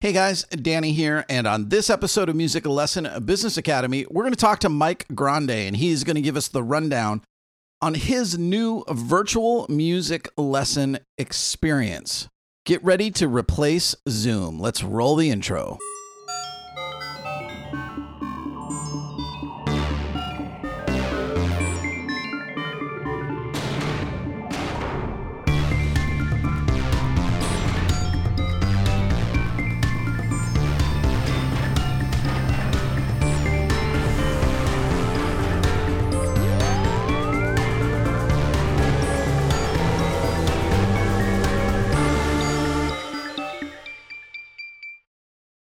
Hey guys, Danny here, and on this episode of Music Lesson Business Academy, we're going to talk to Mike Grande, and he's going to give us the rundown on his new virtual music lesson experience. Get ready to replace Zoom. Let's roll the intro.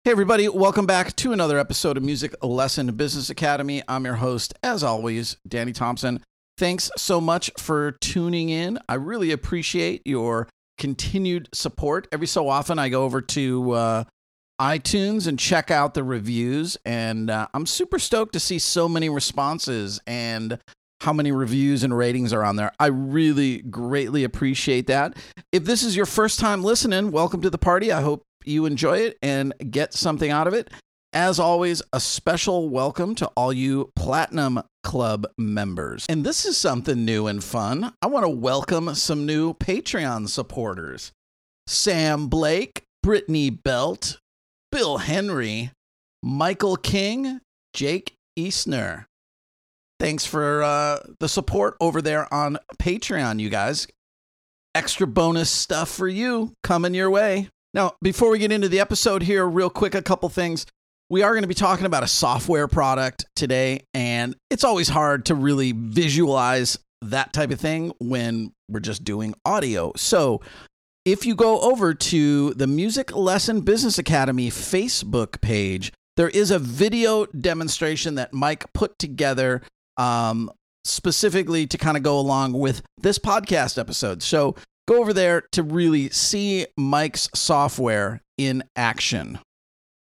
Hey, everybody, welcome back to another episode of Music Lesson Business Academy. I'm your host, as always, Danny Thompson. Thanks so much for tuning in. I really appreciate your continued support. Every so often, I go over to uh, iTunes and check out the reviews, and uh, I'm super stoked to see so many responses and how many reviews and ratings are on there. I really greatly appreciate that. If this is your first time listening, welcome to the party. I hope you enjoy it and get something out of it. As always, a special welcome to all you Platinum Club members. And this is something new and fun. I want to welcome some new Patreon supporters Sam Blake, Brittany Belt, Bill Henry, Michael King, Jake Eastner. Thanks for uh, the support over there on Patreon, you guys. Extra bonus stuff for you coming your way. Now, before we get into the episode here, real quick, a couple things. We are going to be talking about a software product today, and it's always hard to really visualize that type of thing when we're just doing audio. So, if you go over to the Music Lesson Business Academy Facebook page, there is a video demonstration that Mike put together um, specifically to kind of go along with this podcast episode. So go over there to really see Mike's software in action.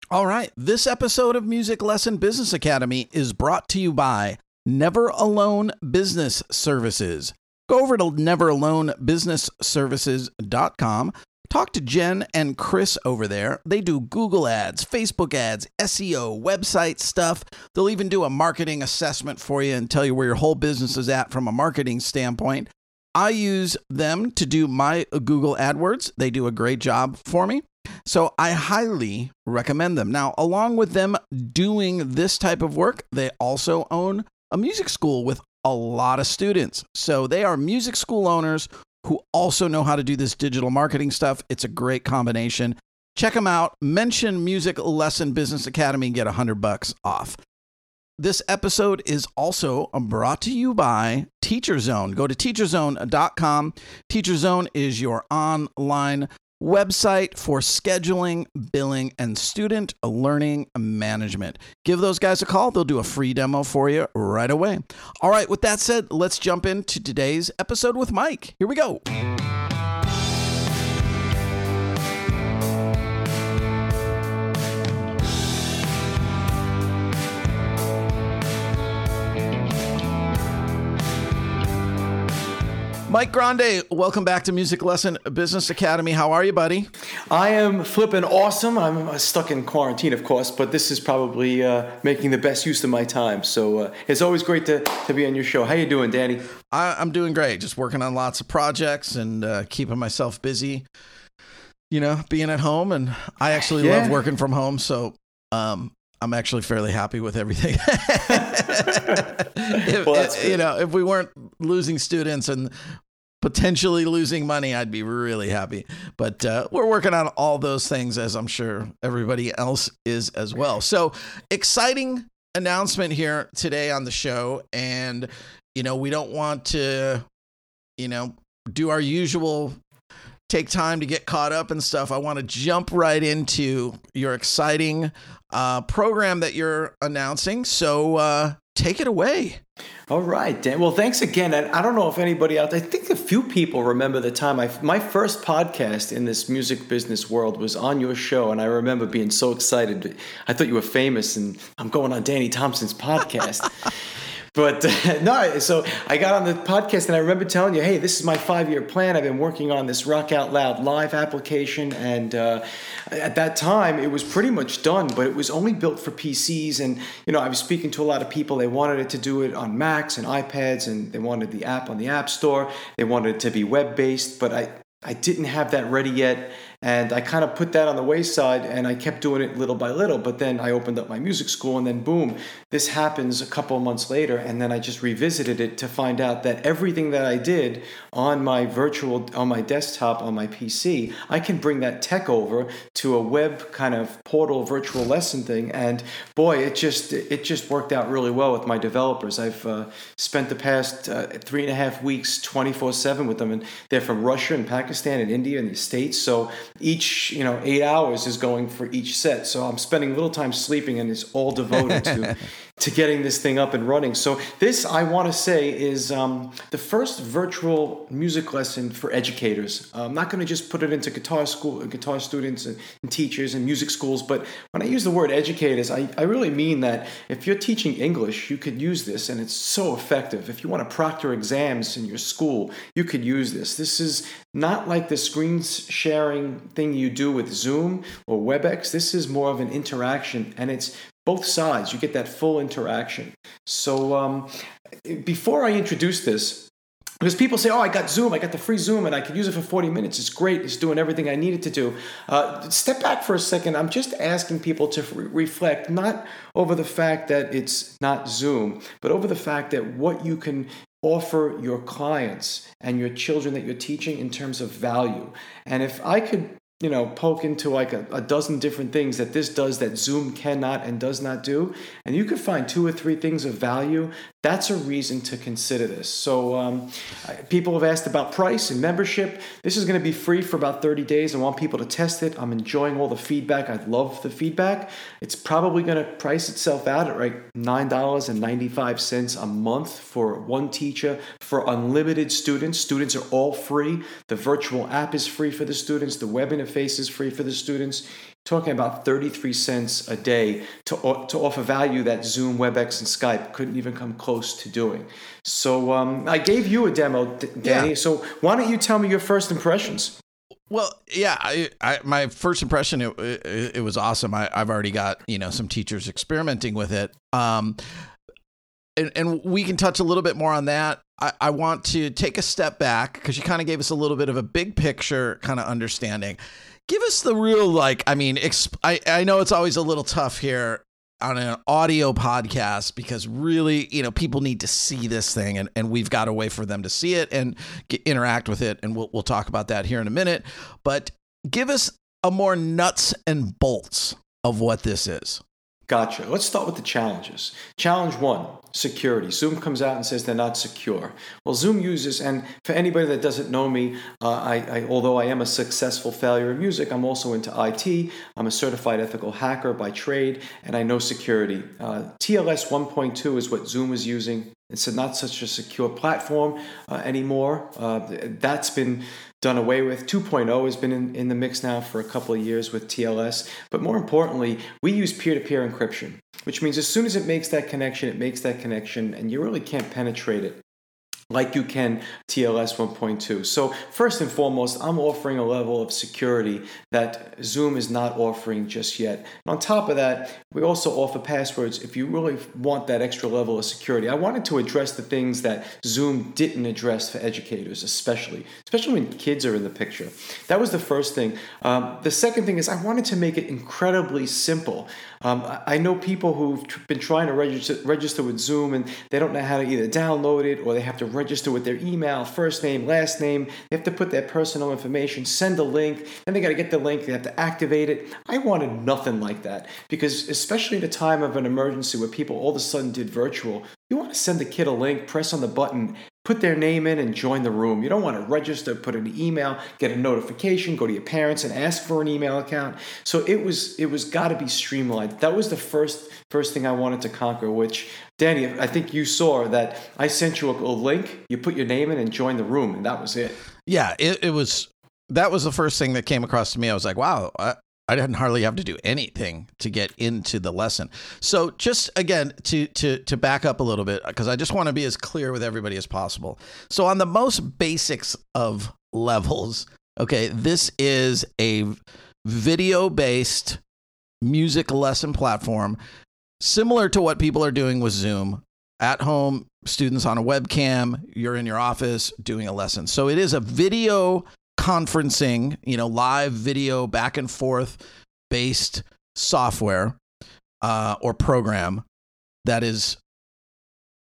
All right, this episode of Music Lesson Business Academy is brought to you by Never Alone Business Services. Go over to neveralonebusinessservices.com. Talk to Jen and Chris over there. They do Google ads, Facebook ads, SEO, website stuff. They'll even do a marketing assessment for you and tell you where your whole business is at from a marketing standpoint. I use them to do my Google AdWords. They do a great job for me. So I highly recommend them. Now, along with them doing this type of work, they also own a music school with a lot of students. So they are music school owners who also know how to do this digital marketing stuff. It's a great combination. Check them out. Mention Music Lesson Business Academy and get 100 bucks off. This episode is also brought to you by Teacher Zone. Go to teacherzone.com. Teacher Zone is your online website for scheduling, billing, and student learning management. Give those guys a call. They'll do a free demo for you right away. All right, with that said, let's jump into today's episode with Mike. Here we go. Mike Grande, welcome back to Music Lesson Business Academy. How are you, buddy? I am flipping awesome. I'm stuck in quarantine, of course, but this is probably uh, making the best use of my time. So uh, it's always great to, to be on your show. How you doing, Danny? I, am doing great. Just working on lots of projects and uh, keeping myself busy. You know, being at home, and I actually yeah. love working from home. So um, I'm actually fairly happy with everything. if, well, you know, if we weren't losing students and potentially losing money, I'd be really happy. But uh, we're working on all those things, as I'm sure everybody else is as well. So exciting announcement here today on the show, and you know, we don't want to, you know, do our usual take time to get caught up and stuff. I want to jump right into your exciting uh, program that you're announcing. So uh, take it away. All right, Dan. Well, thanks again. And I don't know if anybody out there, I think a few people remember the time I, my first podcast in this music business world was on your show. And I remember being so excited. I thought you were famous and I'm going on Danny Thompson's podcast. but uh, no, so I got on the podcast and I remember telling you, hey, this is my five year plan. I've been working on this Rock Out Loud live application. And uh, at that time, it was pretty much done, but it was only built for PCs. And, you know, I was speaking to a lot of people. They wanted it to do it on Macs and iPads, and they wanted the app on the App Store. They wanted it to be web based, but I, I didn't have that ready yet. And I kind of put that on the wayside and I kept doing it little by little. But then I opened up my music school and then boom, this happens a couple of months later. And then I just revisited it to find out that everything that I did on my virtual, on my desktop, on my PC, I can bring that tech over to a web kind of portal virtual lesson thing. And boy, it just, it just worked out really well with my developers. I've uh, spent the past uh, three and a half weeks 24 seven with them and they're from Russia and Pakistan and India and the States. So each you know eight hours is going for each set. So i'm spending little time sleeping and it's all devoted to to getting this thing up and running. So this i want to say is um, the first virtual music lesson for educators. I'm not going to just put it into guitar school guitar students and, and, teachers and music schools but when i use the word educators I, I really mean that if you're teaching english you could use this and it's so effective. If you want to proctor exams in your school you could use this. This is not like the screen sharing thing you do with Zoom or WebEx. This is more of an interaction, and it's both sides. You get that full interaction. So um, before I introduce this, because people say, "Oh, I got Zoom. I got the free Zoom, and I can use it for 40 minutes. It's great. It's doing everything I need it to do." Uh, step back for a second. I'm just asking people to re- reflect not over the fact that it's not Zoom, but over the fact that what you can offer your clients and your children that you're teaching in terms of value. And if I could you know, poke into like a, a, dozen different things that this does that Zoom cannot and does not do, and you could find two or three things of value, that's a reason to consider this. So, um, people have asked about price and membership. This is going to be free for about 30 days. I want people to test it. I'm enjoying all the feedback. I love the feedback. It's probably going to price itself out at like $9.95 a month for one teacher for unlimited students. Students are all free. The virtual app is free for the students, the web interface is free for the students. Talking about 33 cents a day to, to offer value that Zoom, WebEx, and Skype couldn't even come close to doing. So um, I gave you a demo, Danny. Yeah. So why don't you tell me your first impressions? Well, yeah, I, I, my first impression it, it, it was awesome. I, have already got you know some teachers experimenting with it. Um, and, and we can touch a little bit more on that. I, I want to take a step back because you kind of gave us a little bit of a big picture kind of understanding. Give us the real, like, I mean, exp- I, I know it's always a little tough here on an audio podcast because really, you know, people need to see this thing and, and we've got a way for them to see it and get, interact with it. And we'll, we'll talk about that here in a minute. But give us a more nuts and bolts of what this is. Gotcha. Let's start with the challenges. Challenge one security. Zoom comes out and says they're not secure. Well, Zoom uses, and for anybody that doesn't know me, uh, I, I, although I am a successful failure in music, I'm also into IT. I'm a certified ethical hacker by trade, and I know security. Uh, TLS 1.2 is what Zoom is using. It's not such a secure platform uh, anymore. Uh, that's been done away with. 2.0 has been in, in the mix now for a couple of years with TLS. But more importantly, we use peer to peer encryption, which means as soon as it makes that connection, it makes that connection, and you really can't penetrate it like you can TLS 1.2. So, first and foremost, I'm offering a level of security that Zoom is not offering just yet. And on top of that, we also offer passwords if you really want that extra level of security. I wanted to address the things that Zoom didn't address for educators, especially, especially when kids are in the picture. That was the first thing. Um, the second thing is I wanted to make it incredibly simple. Um, I know people who've been trying to register, register with Zoom and they don't know how to either download it or they have to register with their email, first name, last name. They have to put their personal information, send a link, then they got to get the link, they have to activate it. I wanted nothing like that because, especially in a time of an emergency where people all of a sudden did virtual, you want to send the kid a link, press on the button, put their name in and join the room. You don't want to register, put an email, get a notification, go to your parents and ask for an email account. So it was it was got to be streamlined. That was the first first thing I wanted to conquer. Which Danny, I think you saw that I sent you a, a link. You put your name in and join the room, and that was it. Yeah, it, it was. That was the first thing that came across to me. I was like, wow, I, I didn't hardly have to do anything to get into the lesson. So just again to to to back up a little bit because I just want to be as clear with everybody as possible. So on the most basics of levels, okay, this is a video based music lesson platform similar to what people are doing with Zoom at home students on a webcam you're in your office doing a lesson so it is a video conferencing you know live video back and forth based software uh, or program that is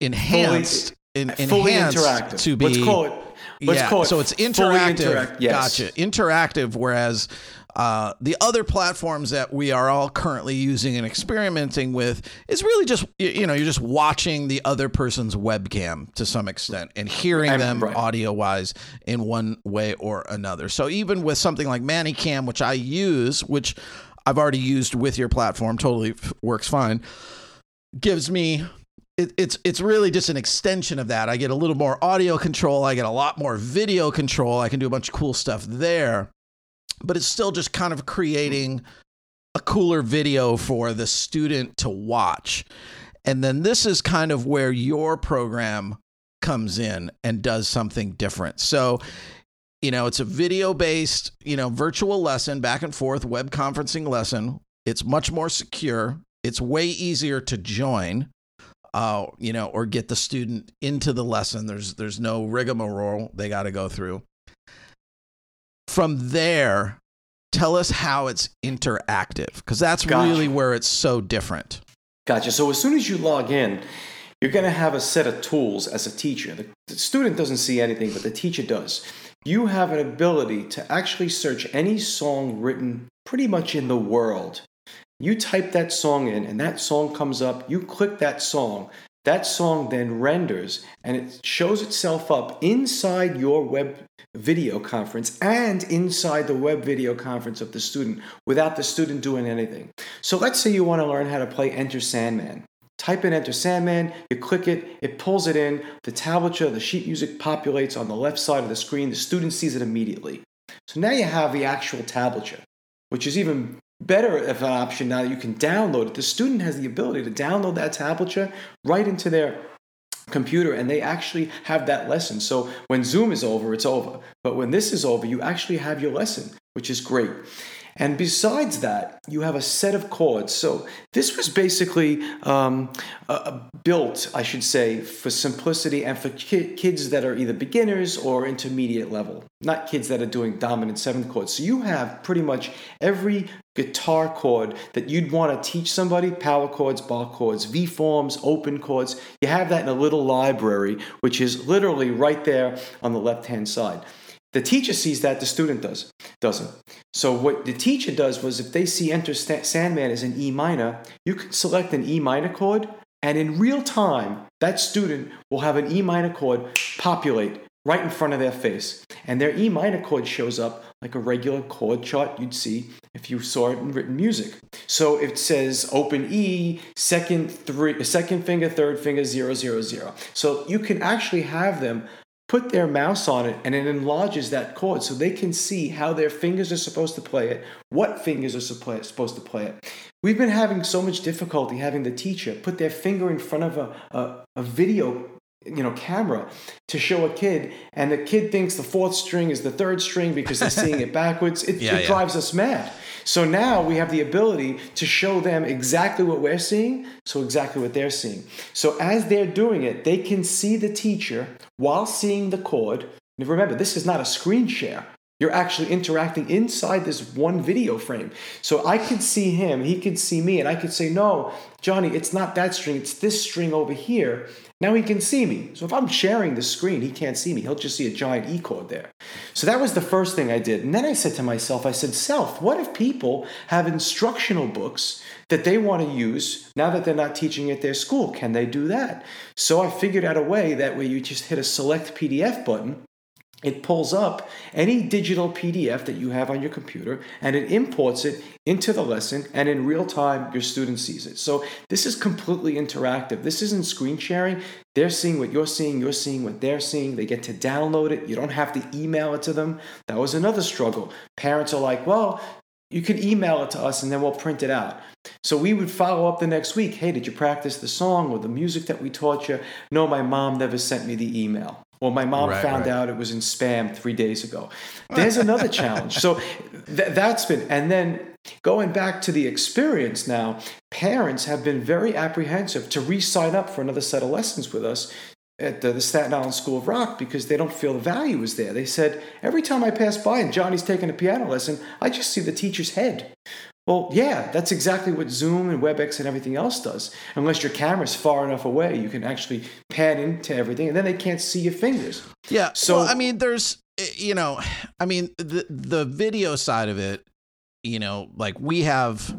enhanced in, fully enhanced interactive. to be Let's call it. Let's yeah, call it so it's fully interactive. interact- yes. Gotcha. Interactive, whereas uh, the other platforms that we are all currently using and experimenting with is really just you you know you're just watching the other person's webcam to some extent and hearing And- them right. audio wise in one way or another. So even with something like ManyCam, which I use, which I've already used with your platform, totally works fine, gives me it, it's it's really just an extension of that. I get a little more audio control. I get a lot more video control. I can do a bunch of cool stuff there, but it's still just kind of creating a cooler video for the student to watch. And then this is kind of where your program comes in and does something different. So, you know, it's a video based, you know, virtual lesson, back and forth web conferencing lesson. It's much more secure. It's way easier to join uh, you know, or get the student into the lesson. There's there's no rigmarole they got to go through. From there, tell us how it's interactive because that's Gotcha. really where it's so different. Gotcha. So as soon as you log in, you're going to have a set of tools as a teacher. The, the student doesn't see anything, but the teacher does. You have an ability to actually search any song written pretty much in the world. You type that song in, and that song comes up. You click that song. That song then renders and it shows itself up inside your web video conference and inside the web video conference of the student without the student doing anything. So let's say you want to learn how to play Enter Sandman. Type in Enter Sandman, you click it, it pulls it in, the tablature, the sheet music populates on the left side of the screen, the student sees it immediately. So now you have the actual tablature, which is even better of an option now that you can download it. The student has the ability to download that tablature right into their computer and they actually have that lesson. So when Zoom is over, it's over. But when this is over, you actually have your lesson, which is great. And besides that, you have a set of chords. So this was basically um, uh, built, I should say, for simplicity and for ki- kids that are either beginners or intermediate level, not kids that are doing dominant seventh chords. So you have pretty much every guitar chord that you'd want to teach somebody power chords, bar chords, V forms, open chords. You have that in a little library, which is literally right there on the left hand side. The teacher sees that, the student does doesn't. So what the teacher does was if they see Enter Sandman as an E minor, you can select an E minor chord, and in real time, that student will have an E minor chord populate right in front of their face, and their E minor chord shows up like a regular chord chart you'd see if you saw it in written music. So it says open E, second three, second finger, third finger, zero zero zero. So you can actually have them put their mouse on it and it enlarges that chord so they can see how their fingers are supposed to play it, what fingers are supposed to play it. We've been having so much difficulty having the teacher put their finger in front of a, a, a video you know camera to show a kid and the kid thinks the fourth string is the third string because they're seeing it backwards. It, Yeah, it yeah. drives us mad. So now we have the ability to show them exactly what we're seeing so exactly what they're seeing. So as they're doing it they can see the teacher while seeing the chord. And remember this is not a screen share you're actually interacting inside this one video frame. So I could see him, he could see me, and I could say, No, Johnny, it's not that string, it's this string over here. Now he can see me. So if I'm sharing the screen, he can't see me. He'll just see a giant E chord there. So that was the first thing I did. And then I said to myself, I said, Self, what if people have instructional books that they want to use now that they're not teaching at their school? Can they do that? So I figured out a way that where you just hit a select PDF button it pulls up any digital PDF that you have on your computer and it imports it into the lesson, and in real time, your student sees it. So, this is completely interactive. This isn't screen sharing. They're seeing what you're seeing, you're seeing what they're seeing. They get to download it. You don't have to email it to them. That was another struggle. Parents are like, well, you could email it to us and then we'll print it out. So we would follow up the next week. Hey, did you practice the song or the music that we taught you? No, my mom never sent me the email. Well, my mom right, found right. out it was in spam three days ago. There's another challenge. So th- that's been, and then going back to the experience now, parents have been very apprehensive to re sign up for another set of lessons with us at the, the, Staten Island School of Rock because they don't feel the value is there. They said, every time I pass by and Johnny's taking a piano lesson, I just see the teacher's head. Well, yeah, that's exactly what Zoom and WebEx and everything else does. Unless your camera's far enough away, you can actually pan into everything, and then they can't see your fingers. Yeah. So well, I mean, there's, eh, you know, I mean, the the video side of it, you know, like we have,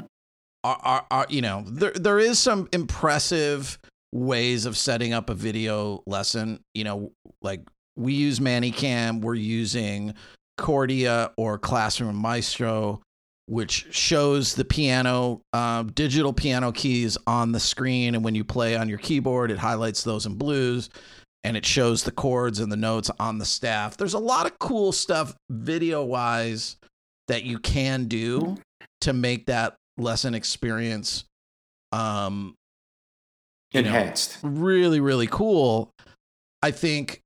our, our, our you know, there there is some impressive ways of setting up a video lesson. You know, like we use ManyCam, we're using Cordia or Classroom Maestro, which shows the piano, uh, digital piano keys on the screen. And when you play on your keyboard, it highlights those in blues and it shows the chords and the notes on the staff. There's a lot of cool stuff video wise that you can do to make that lesson experience um enhanced. Know, really, really cool. I think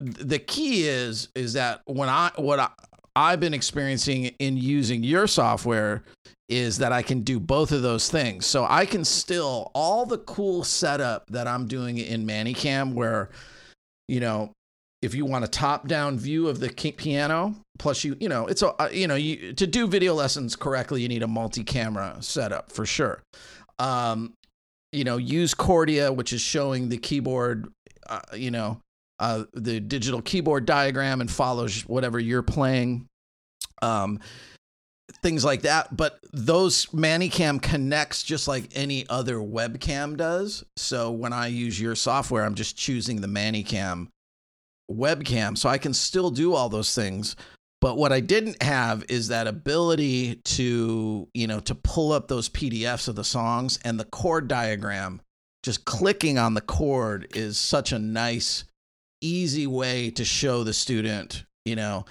the key is is that when I what I I've been experiencing in using your software is that I can do both of those things. So I can still all the cool setup that I'm doing in ManyCam where you know if you want a top down view of the piano plus you you know it's a uh, you know you to do video lessons correctly you need a multi-camera setup for sure um you know, use Cordia, which is showing the keyboard, uh, you know, uh, the digital keyboard diagram and follows whatever you're playing. Um, things like that. But those ManyCam connects just like any other webcam does. So when I use your software, I'm just choosing the ManyCam webcam. So I can still do all those things. But what I didn't have is that ability to, you know, to pull up those PDFs of the songs and the chord diagram. Just clicking on the chord is such a nice, easy way to show the student, you know,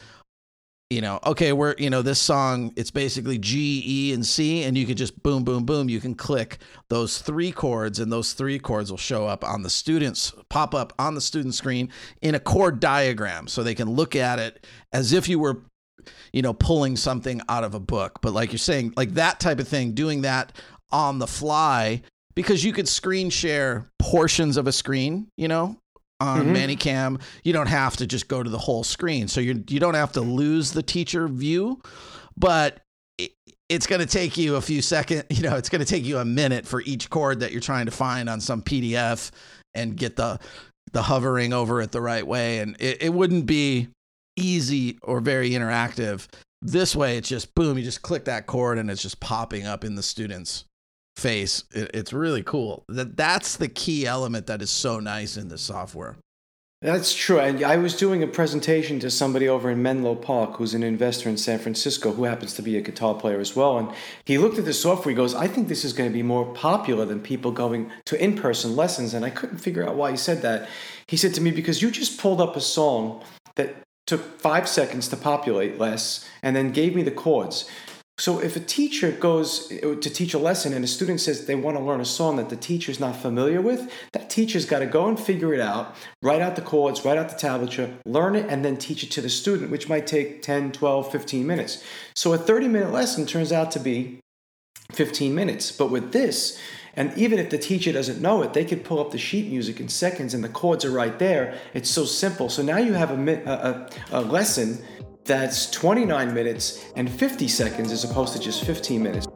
you know, okay, we're, you know, this song, it's basically G, E, and C, and you can just boom, boom, boom. You can click those three chords, and those three chords will show up on the student's, pop up on the student screen in a chord diagram so they can look at it as if you were, you know, pulling something out of a book. But like you're saying, like that type of thing, doing that on the fly, because you could screen share portions of a screen, you know, on mm-hmm. ManyCam, you don't have to just go to the whole screen. So you you don't have to lose the teacher view, but it, it's going to take you a few seconds. You know, it's going to take you a minute for each chord that you're trying to find on some PDF and get the the hovering over it the right way. And it, it wouldn't be easy or very interactive. This way, it's just boom, you just click that chord and it's just popping up in the student's face. It, it's really cool. That that's the key element that is so nice in the software. That's true. And I was doing a presentation to somebody over in Menlo Park who's an investor in San Francisco who happens to be a guitar player as well. And he looked at the software. He goes, I think this is going to be more popular than people going to in person lessons. And I couldn't figure out why he said that. He said to me, Because you just pulled up a song that took five seconds to populate less and then gave me the chords. So if a teacher goes to teach a lesson and a student says they want to learn a song that the teacher's not familiar with, that teacher's got to go and figure it out, write out the chords, write out the tablature, learn it, and then teach it to the student, which might take 10, 12, 15 minutes. So a 30 minute lesson turns out to be 15 minutes. But with this, and even if the teacher doesn't know it, they could pull up the sheet music in seconds and the chords are right there. It's so simple. So now you have a, a, a lesson that's 29 minutes and 50 seconds as opposed to just 15 minutes.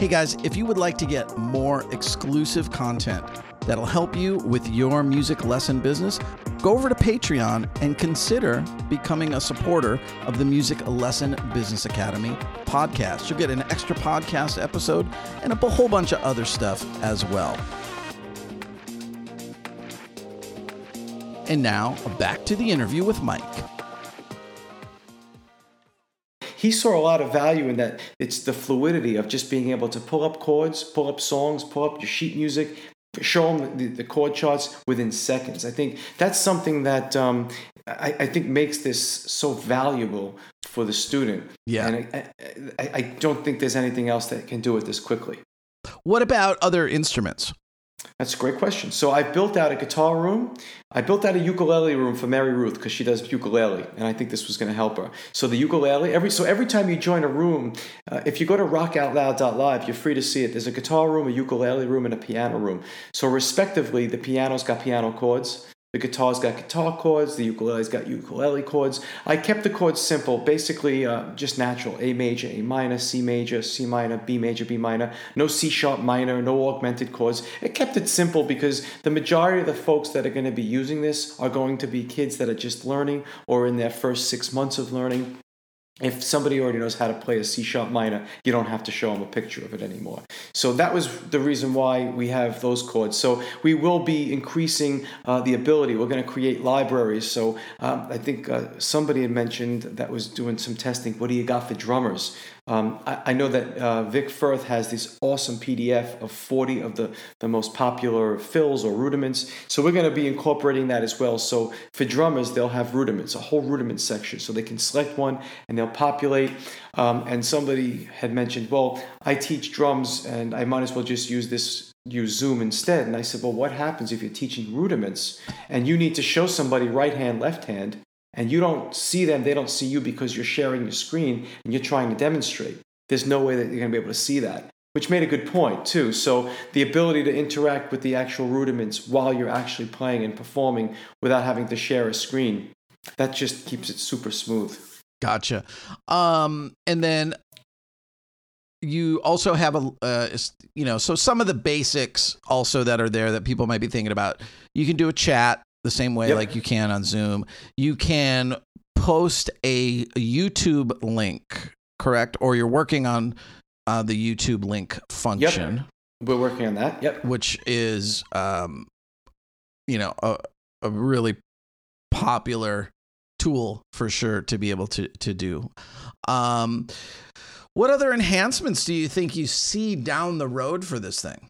Hey guys, if you would like to get more exclusive content that'll help you with your music lesson business, go over to Patreon and consider becoming a supporter of the Music Lesson Business Academy podcast. You'll get an extra podcast episode and a whole bunch of other stuff as well. And now, back to the interview with Mike he saw a lot of value in that. It's the fluidity of just being able to pull up chords, pull up songs, pull up your sheet music, show them the, the chord charts within seconds. I think that's something that um, I, I think makes this so valuable for the student. Yeah. And I, I, I don't think there's anything else that can do it this quickly. What about other instruments? That's a great question. So I built out a guitar room. I built out a ukulele room for Mary Ruth because she does ukulele, and I think this was going to help her. So the ukulele, every so every time you join a room, uh, if you go to rockoutloud.live, you're free to see it. There's a guitar room, a ukulele room, and a piano room. So respectively, the piano's got piano chords, the guitar's got guitar chords, the ukulele's got ukulele chords. I kept the chords simple, basically uh, just natural A major, A minor, C major, C minor, B major, B minor. No C sharp minor, no augmented chords. It kept it simple because the majority of the folks that are going to be using this are going to be kids that are just learning or in their first six months of learning if somebody already knows how to play a C sharp minor, you don't have to show them a picture of it anymore. So that was the reason why we have those chords. So we will be increasing uh, the ability. We're going to create libraries. So um, I think uh, somebody had mentioned that was doing some testing. What do you got for drummers? Um, I, I, know that uh, Vic Firth has this awesome PDF of 40 of the, the most popular fills or rudiments. So we're going to be incorporating that as well. So for drummers, they'll have rudiments, a whole rudiment section. So they can select one and they'll populate. Um, and somebody had mentioned, well, I teach drums and I might as well just use this use Zoom instead. And I said, well, what happens if you're teaching rudiments and you need to show somebody right hand, left hand? And you don't see them, they don't see you because you're sharing your screen and you're trying to demonstrate. There's no way that you're going to be able to see that, which made a good point too. So the ability to interact with the actual rudiments while you're actually playing and performing without having to share a screen, that just keeps it super smooth. Gotcha. Um, and then you also have a uh, you know so some of the basics also that are there that people might be thinking about you can do a chat the same way yep. like you can on Zoom. You can post a YouTube link, correct? Or you're working on uh, the YouTube link function. Yep. We're working on that. Yep. Which is, um, you know, a, a really popular tool for sure to be able to to do. Um, what other enhancements do you think you see down the road for this thing?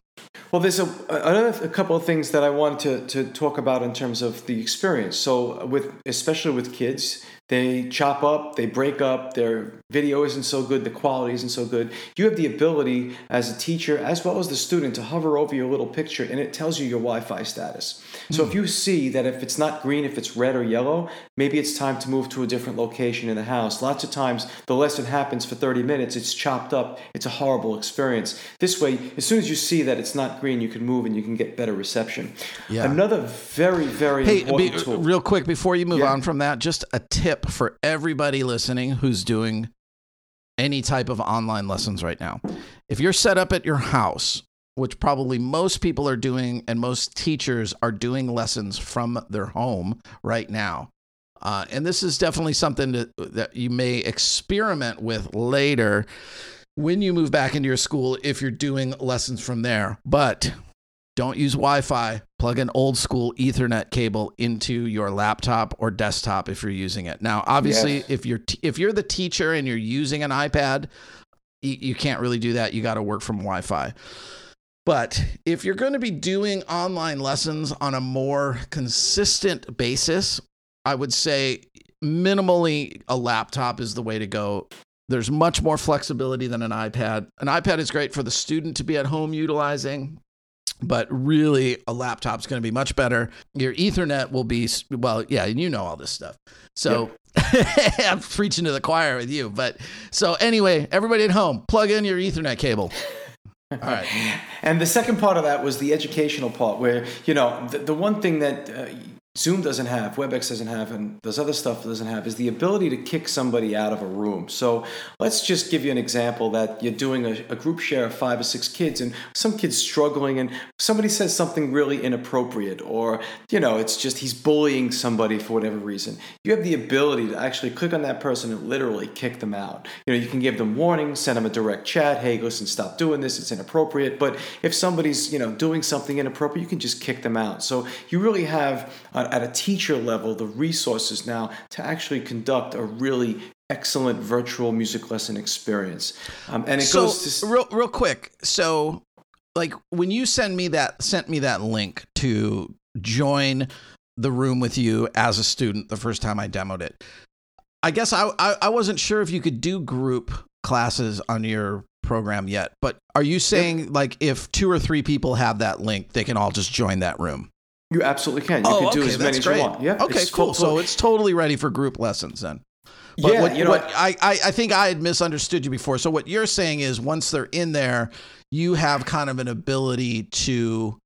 Well, there's a, another a couple of things that I wanted to, to talk about in terms of the experience. So, with especially with kids, they chop up, they break up, their video isn't so good, the quality isn't so good. You have the ability as a teacher as well as the student to hover over your little picture and it tells you your Wi Fi status. So if hmm. you see that if it's not green, if it's red or yellow, maybe it's time to move to a different location in the house. Lots of times the lesson happens for 30 minutes, it's chopped up, it's a horrible experience. This way, as soon as you see that it's not green, you can move and you can get better reception. Yeah. Another very, very hey, important be, tool. Real quick, before you move yeah. on from that, just a tip for everybody listening who's doing any type of online lessons right now. If you're set up at your house, which probably most people are doing, and most teachers are doing lessons from their home right now. Uh, and this is definitely something to, that you may experiment with later when you move back into your school if you're doing lessons from there. But don't use Wi Fi. Plug an old school Ethernet cable into your laptop or desktop if you're using it. Now, obviously, yes. if you're t- if you're the teacher and you're using an iPad, you can't really do that. You got to work from Wi Fi. But if you're going to be doing online lessons on a more consistent basis, I would say minimally a laptop is the way to go. There's much more flexibility than an iPad. An iPad is great for the student to be at home utilizing but really a laptop's going to be much better. Your ethernet will be well yeah and you know all this stuff. So i'm preaching to the choir with you but so anyway everybody at home plug in your ethernet cable. All right. And the second part of that was the educational part where you know the, the one thing that uh, Zoom doesn't have, WebEx doesn't have, and there's other stuff doesn't have is the ability to kick somebody out of a room. So let's just give you an example that you're doing a, a, group share of five or six kids, and some kids struggling, and somebody says something really inappropriate, or you know, it's just he's bullying somebody for whatever reason. You have the ability to actually click on that person and literally kick them out. You know, you can give them warnings, send them a direct chat, hey, listen, stop doing this, it's inappropriate. But if somebody's you know doing something inappropriate, you can just kick them out. So you really have at a teacher level the resources now to actually conduct a really excellent virtual music lesson experience. Um, and it so, goes to real real quick. So like when you send me that sent me that link to join the room with you as a student the first time I demoed it. I guess I, I, I wasn't sure if you could do group classes on your program yet, but are you saying yep. like if two or three people have that link, they can all just join that room? You absolutely can. You oh, can okay, do as many as great. you want. Yeah. Okay, cool. so it's totally ready for group lessons then. But yeah, what, you know, what I, I, I think I had misunderstood you before. So what you're saying is once they're in there, you have kind of an ability to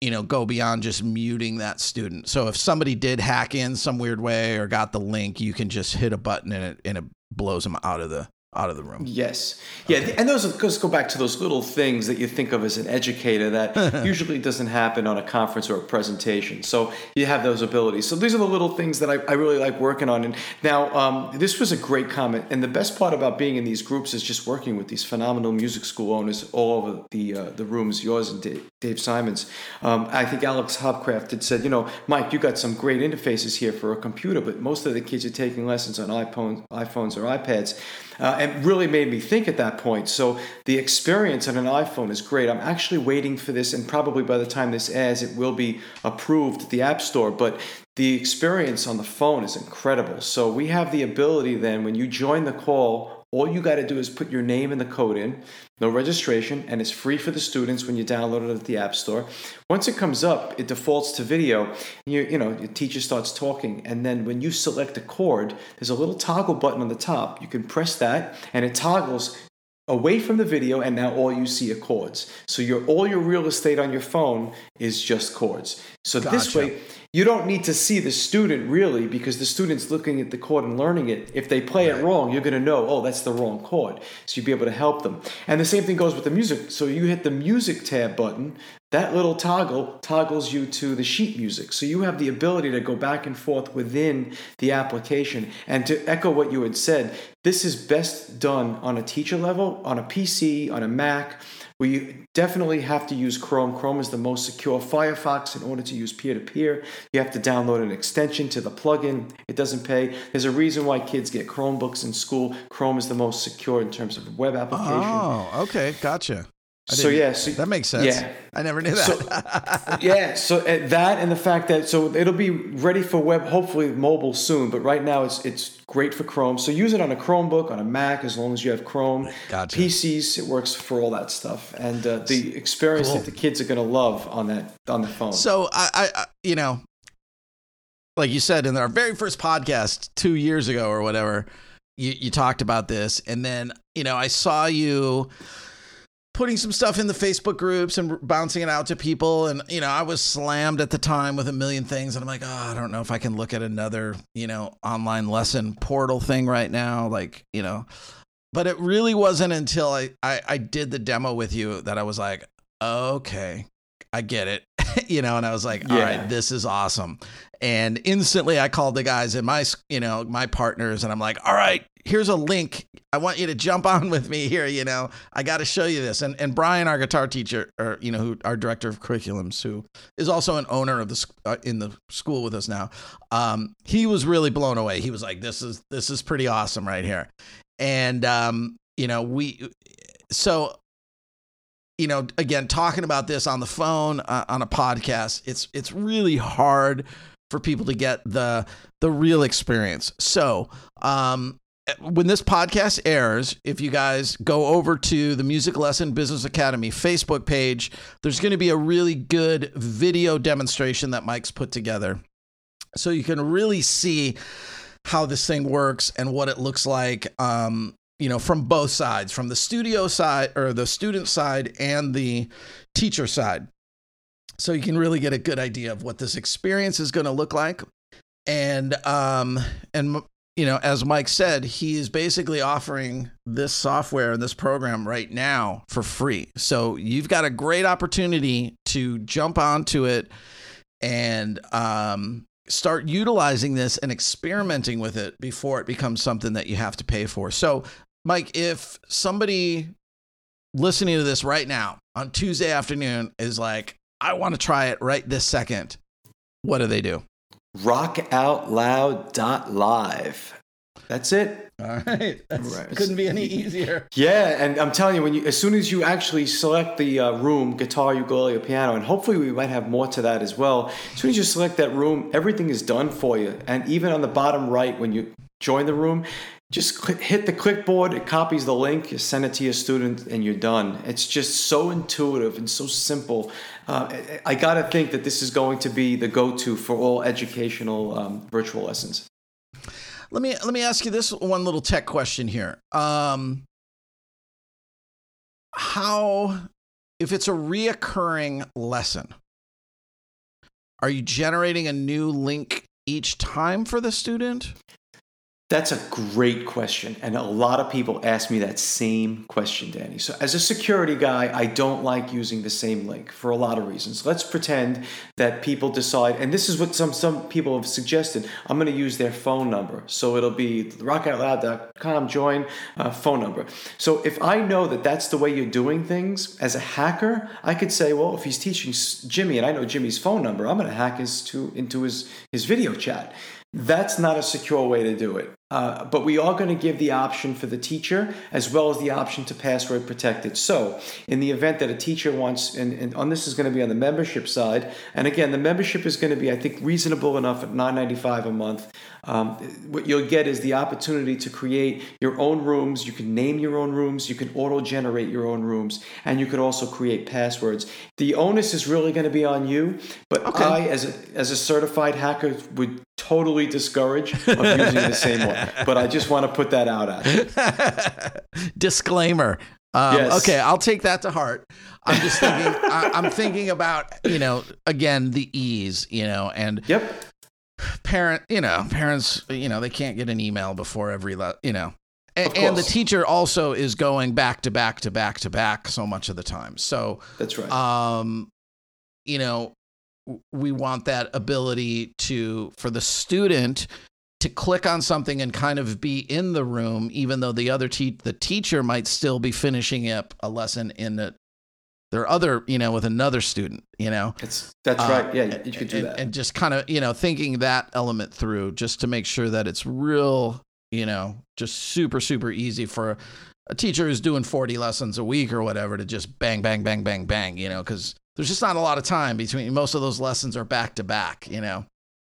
you know go beyond just muting that student so if somebody did hack in some weird way or got the link you can just hit a button and it and it blows them out of the out of the room. Yes. Yeah. Okay. And those just go back to those little things that you think of as an educator that usually doesn't happen on a conference or a presentation. So you have those abilities. So these are the little things that I, I really like working on. And now, um, this was a great comment. And the best part about being in these groups is just working with these phenomenal music school owners all over the uh, the rooms, yours and Dave, Dave Simons. Um, I think Alex Hopcraft had said, you know, Mike, you got some great interfaces here for a computer, but most of the kids are taking lessons on iPhones, iPhones or iPads. Uh, and really made me think at that point. So the experience on an iPhone is great. I'm actually waiting for this, and probably by the time this airs, it will be approved at the App Store. But the experience on the phone is incredible. So we have the ability then, when you join the call all you got to do is put your name and the code in, no registration, and it's free for the students when you download it at the App Store. Once it comes up, it defaults to video. You, you know, your teacher starts talking, and then when you select a chord, there's a little toggle button on the top. You can press that, and it toggles away from the video and now all you see are chords so your all your real estate on your phone is just chords so gotcha. this way you don't need to see the student really because the student's looking at the chord and learning it. If they play right. it wrong, you're going to know, oh, that's the wrong chord. So you'd be able to help them. And the same thing goes with the music. So you hit the music tab button, that little toggle toggles you to the sheet music. So you have the ability to go back and forth within the application. And to echo what you had said, this is best done on a teacher level, on a PC, on a Mac we definitely have to use Chrome. Chrome is the most secure. Firefox, in order to use peer to peer, you have to download an extension to the plugin. It doesn't pay. There's a reason why kids get Chromebooks in school. Chrome is the most secure in terms of web application. Oh, okay, gotcha. So yeah, so, that makes sense. Yeah, I never knew that. So, yeah, so uh, that and the fact that so it'll be ready for web, hopefully mobile soon. But right now it's it's great for Chrome. So use it on a Chromebook, on a Mac, as long as you have Chrome. Gotcha. PCs, it works for all that stuff, and uh, the experience cool. that the kids are going to love on that on the phone. So I, I, you know, like you said in our very first podcast two years ago or whatever, you you talked about this, and then you know I saw you putting some stuff in the Facebook groups and bouncing it out to people. And, you know, I was slammed at the time with a million things. And I'm like, oh, I don't know if I can look at another, you know, online lesson portal thing right now. Like, you know, but it really wasn't until I, I, I did the demo with you that I was like, okay, I get it. you know, and I was like, all yeah. right, this is awesome. And instantly I called the guys in my, you know, my partners and I'm like, all right, here's a link. I want you to jump on with me here. You know, I got to show you this. And and Brian, our guitar teacher, or you know, who our director of curriculums, who is also an owner of the uh, in the school with us now, um, he was really blown away. He was like, "This is this is pretty awesome right here," and um, you know, we so. You know, again, talking about this on the phone, uh, on a podcast, it's it's really hard for people to get the the real experience. So, um, when this podcast airs, if you guys go over to the Music Lesson Business Academy Facebook page, there's going to be a really good video demonstration that Mike's put together. So you can really see how this thing works and what it looks like. Um, you know, from both sides, from the studio side or the student side and the teacher side. So you can really get a good idea of what this experience is going to look like and um and you know, as Mike said, he is basically offering this software and this program right now for free. So you've got a great opportunity to jump onto it and um, start utilizing this and experimenting with it before it becomes something that you have to pay for. So, Mike, if somebody listening to this right now on Tuesday afternoon is like, I want to try it right this second, what do they do? rockoutloud.live. That's it. All right. Right. Couldn't be any easier. Yeah, and I'm telling you, when you as soon as you actually select the uh, room, guitar, ukulele, or piano, and hopefully we might have more to that as well. As soon as you select that room, everything is done for you. And even on the bottom right, when you join the room, just hit the clipboard, it copies the link, you send it to your student, and you're done. It's just so intuitive and so simple. Uh, I got to think that this is going to be the go-to for all educational um, virtual lessons. Let me let me ask you this one little tech question here. Um, how, if it's a reoccurring lesson, are you generating a new link each time for the student? That's a great question. And a lot of people ask me that same question, Danny. So, as a security guy, I don't like using the same link for a lot of reasons. Let's pretend that people decide, and this is what some, some people have suggested I'm going to use their phone number. So, it'll be rockoutloud.com, join uh, phone number. So, if I know that that's the way you're doing things as a hacker, I could say, well, if he's teaching Jimmy and I know Jimmy's phone number, I'm going to hack his to, into his, his video chat. That's not a secure way to do it. Uh, but we are going to give the option for the teacher as well as the option to password protect it. So, in the event that a teacher wants, and, and on this is going to be on the membership side, and again, the membership is going to be, I think, reasonable enough at $9.95 a month. Um, what you'll get is the opportunity to create your own rooms. You can name your own rooms, you can auto generate your own rooms, and you could also create passwords. The onus is really going to be on you, but okay. I, as a, as a certified hacker, would totally discourage of using the same one. But I just want to put that out at Disclaimer. Um, yes. Okay, I'll take that to heart. I'm just thinking. I, am thinking about you know again the ease, you know, and yep. Parent, you know, parents, you know, they can't get an email before every, le- you know, and, and, the teacher also is going back to back to back to back so much of the time. So that's right. Um, you know, we want that ability to for the student to click on something and kind of be in the room even though the other te- the teacher might still be finishing up a lesson in the their other you know with another student you know it's that's uh, right yeah you could do and, that and just kind of you know thinking that element through just to make sure that it's real you know just super super easy for a teacher who's doing 40 lessons a week or whatever to just bang bang bang bang bang you know because there's just not a lot of time between most of those lessons are back to back, you know.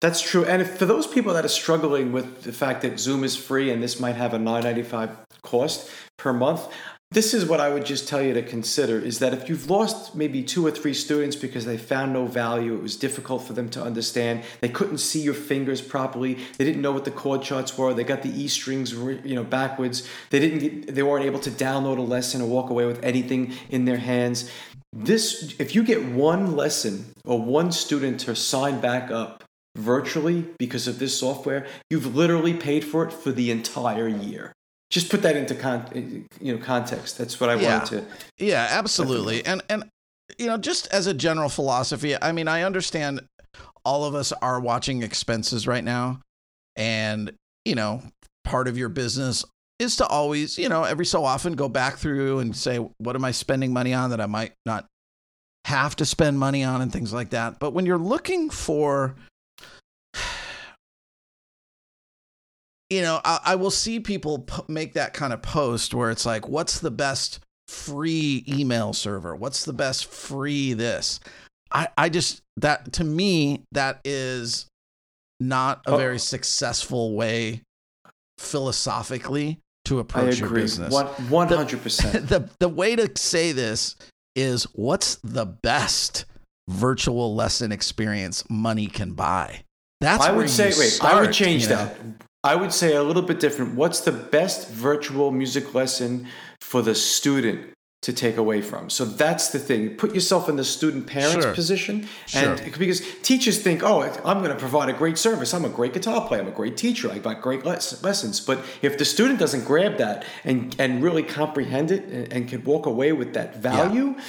That's true. And for those people that are struggling with the fact that Zoom is free and this might have a 9.95 cost per month, this is what I would just tell you to consider is that if you've lost maybe two or three students because they found no value, it was difficult for them to understand, they couldn't see your fingers properly, they didn't know what the chord charts were, they got the E strings you know backwards, they didn't get, they weren't able to download a lesson or walk away with anything in their hands. This, if you get one lesson or one student to sign back up virtually because of this software, you've literally paid for it for the entire year. Just put that into con- you know context. That's what I yeah. wanted to. Yeah, absolutely. And and you know, just as a general philosophy, I mean, I understand all of us are watching expenses right now, and you know, part of your business is to always, you know, every so often go back through and say, what am I spending money on that I might not have to spend money on and things like that. But when you're looking for, you know, I, I will see people make that kind of post where it's like, what's the best free email server? What's the best free this? I, I just, that to me, that is not a oh. very successful way philosophically to approach your business. One hundred percent. The the way to say this is what's the best virtual lesson experience money can buy. That's I would say wait, start, I would change you know? that. I would say a little bit different. What's the best virtual music lesson for the student to take away from. So that's the thing. Put yourself in the student parent's sure. position. And sure. because teachers think, oh, I'm going to provide a great service. I'm a great guitar player. I'm a great teacher. I got great lessons. But if the student doesn't grab that and, and really comprehend it and, and can walk away with that value, yeah.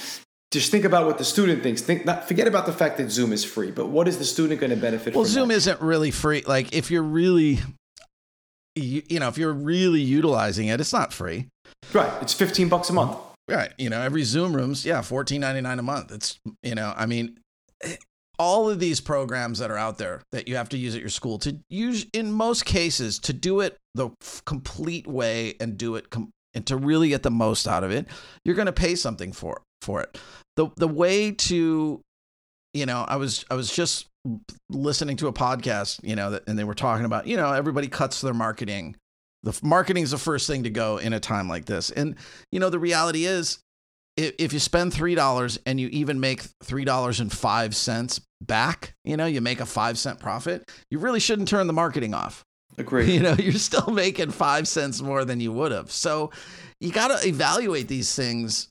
Just think about what the student thinks. Think not forget about the fact that Zoom is free, but what is the student going to benefit from? well? Zoom isn't really free. Like if you're really you, you know, if you're really utilizing it, it's not free. Right. It's 15 bucks a month. Right. You know, every Zoom room's, yeah, fourteen ninety nine a month. It's, you know, I mean, eh, all of these programs that are out there that you have to use at your school to use in most cases to do it the complete way and do it com- and to really get the most out of it you're going to pay something for for it the the way to you know i was i was just listening to a podcast you know that, and they were talking about you know everybody cuts their marketing. The marketing is the first thing to go in a time like this. And you know the reality is if, if you spend three dollars and you even make three dollars and five cents back you know you make a five cent profit you really shouldn't turn the marketing off. Agreed. you know you're still making five cents more than you would have. So you got to evaluate these things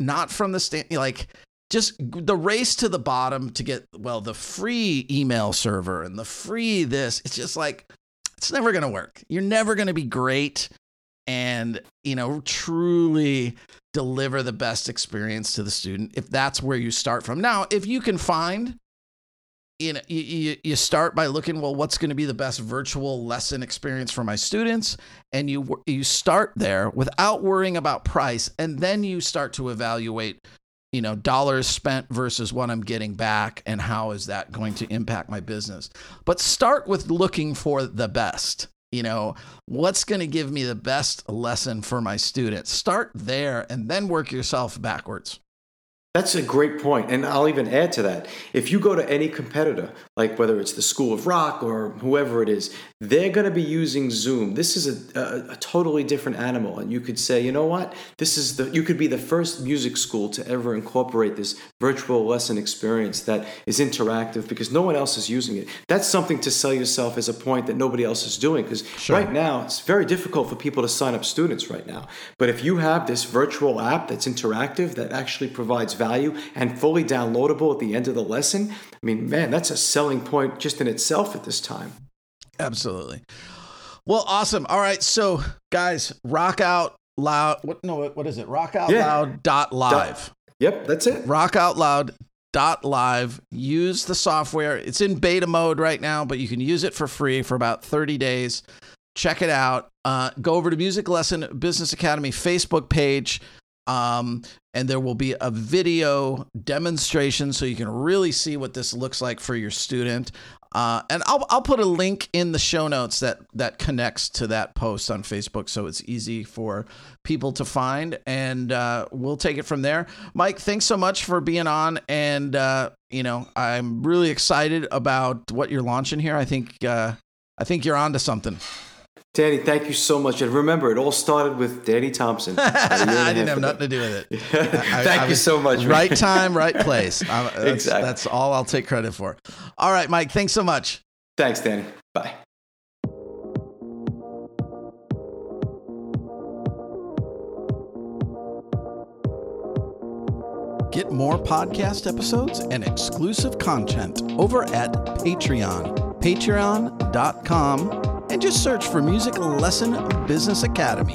not from the stand like just the race to the bottom to get well the free email server and the free this it's just like it's never going to work. You're never going to be great and you know truly deliver the best experience to the student if that's where you start from. Now if you can find you know you, you, start by looking well what's going to be the best virtual lesson experience for my students and you you start there without worrying about price and then you start to evaluate you know dollars spent versus what i'm getting back and how is that going to impact my business. But start with looking for the best you know what's going to give me the best lesson for my students. Start there and then work yourself backwards That's a great point, and I'll even add to that. If you go to any competitor, like whether it's the School of Rock or whoever it is, they're going to be using Zoom. This is a, a, a totally different animal, and you could say, you know what? This is the you could be the first music school to ever incorporate this virtual lesson experience that is interactive because no one else is using it. That's something to sell yourself as a point that nobody else is doing because Sure. right now it's very difficult for people to sign up students right now. But if you have this virtual app that's interactive that actually provides value and fully downloadable at the end of the lesson, I mean, man, that's a selling point just in itself at this time. Absolutely. Well, awesome. All right, so guys, rock out loud. What? No, what, is it? Rock out Yeah. loud dot live. Yep, that's it. Rock out loud dot live. Use the software. It's in beta mode right now, but you can use it for free for about thirty days. Check it out. Uh, go over to Music Lesson Business Academy Facebook page. Um, and there will be a video demonstration so you can really see what this looks like for your student. Uh, and I'll, I'll put a link in the show notes that that connects to that post on Facebook, so it's easy for people to find. And uh, we'll take it from there. Mike, thanks so much for being on. And uh, you know, I'm really excited about what you're launching here. I think uh, I think you're onto something. Danny, thank you so much. And remember, it all started with Danny Thompson. about a year and a I didn't have nothing to do with it. thank I you was- so much. man. Right time, right place. That's, Exactly. that's all I'll take credit for. All right, Mike. Thanks so much. Thanks, Danny. Bye. Get more podcast episodes and exclusive content over at Patreon, patreon.com, and just search for Music Lesson Business Academy.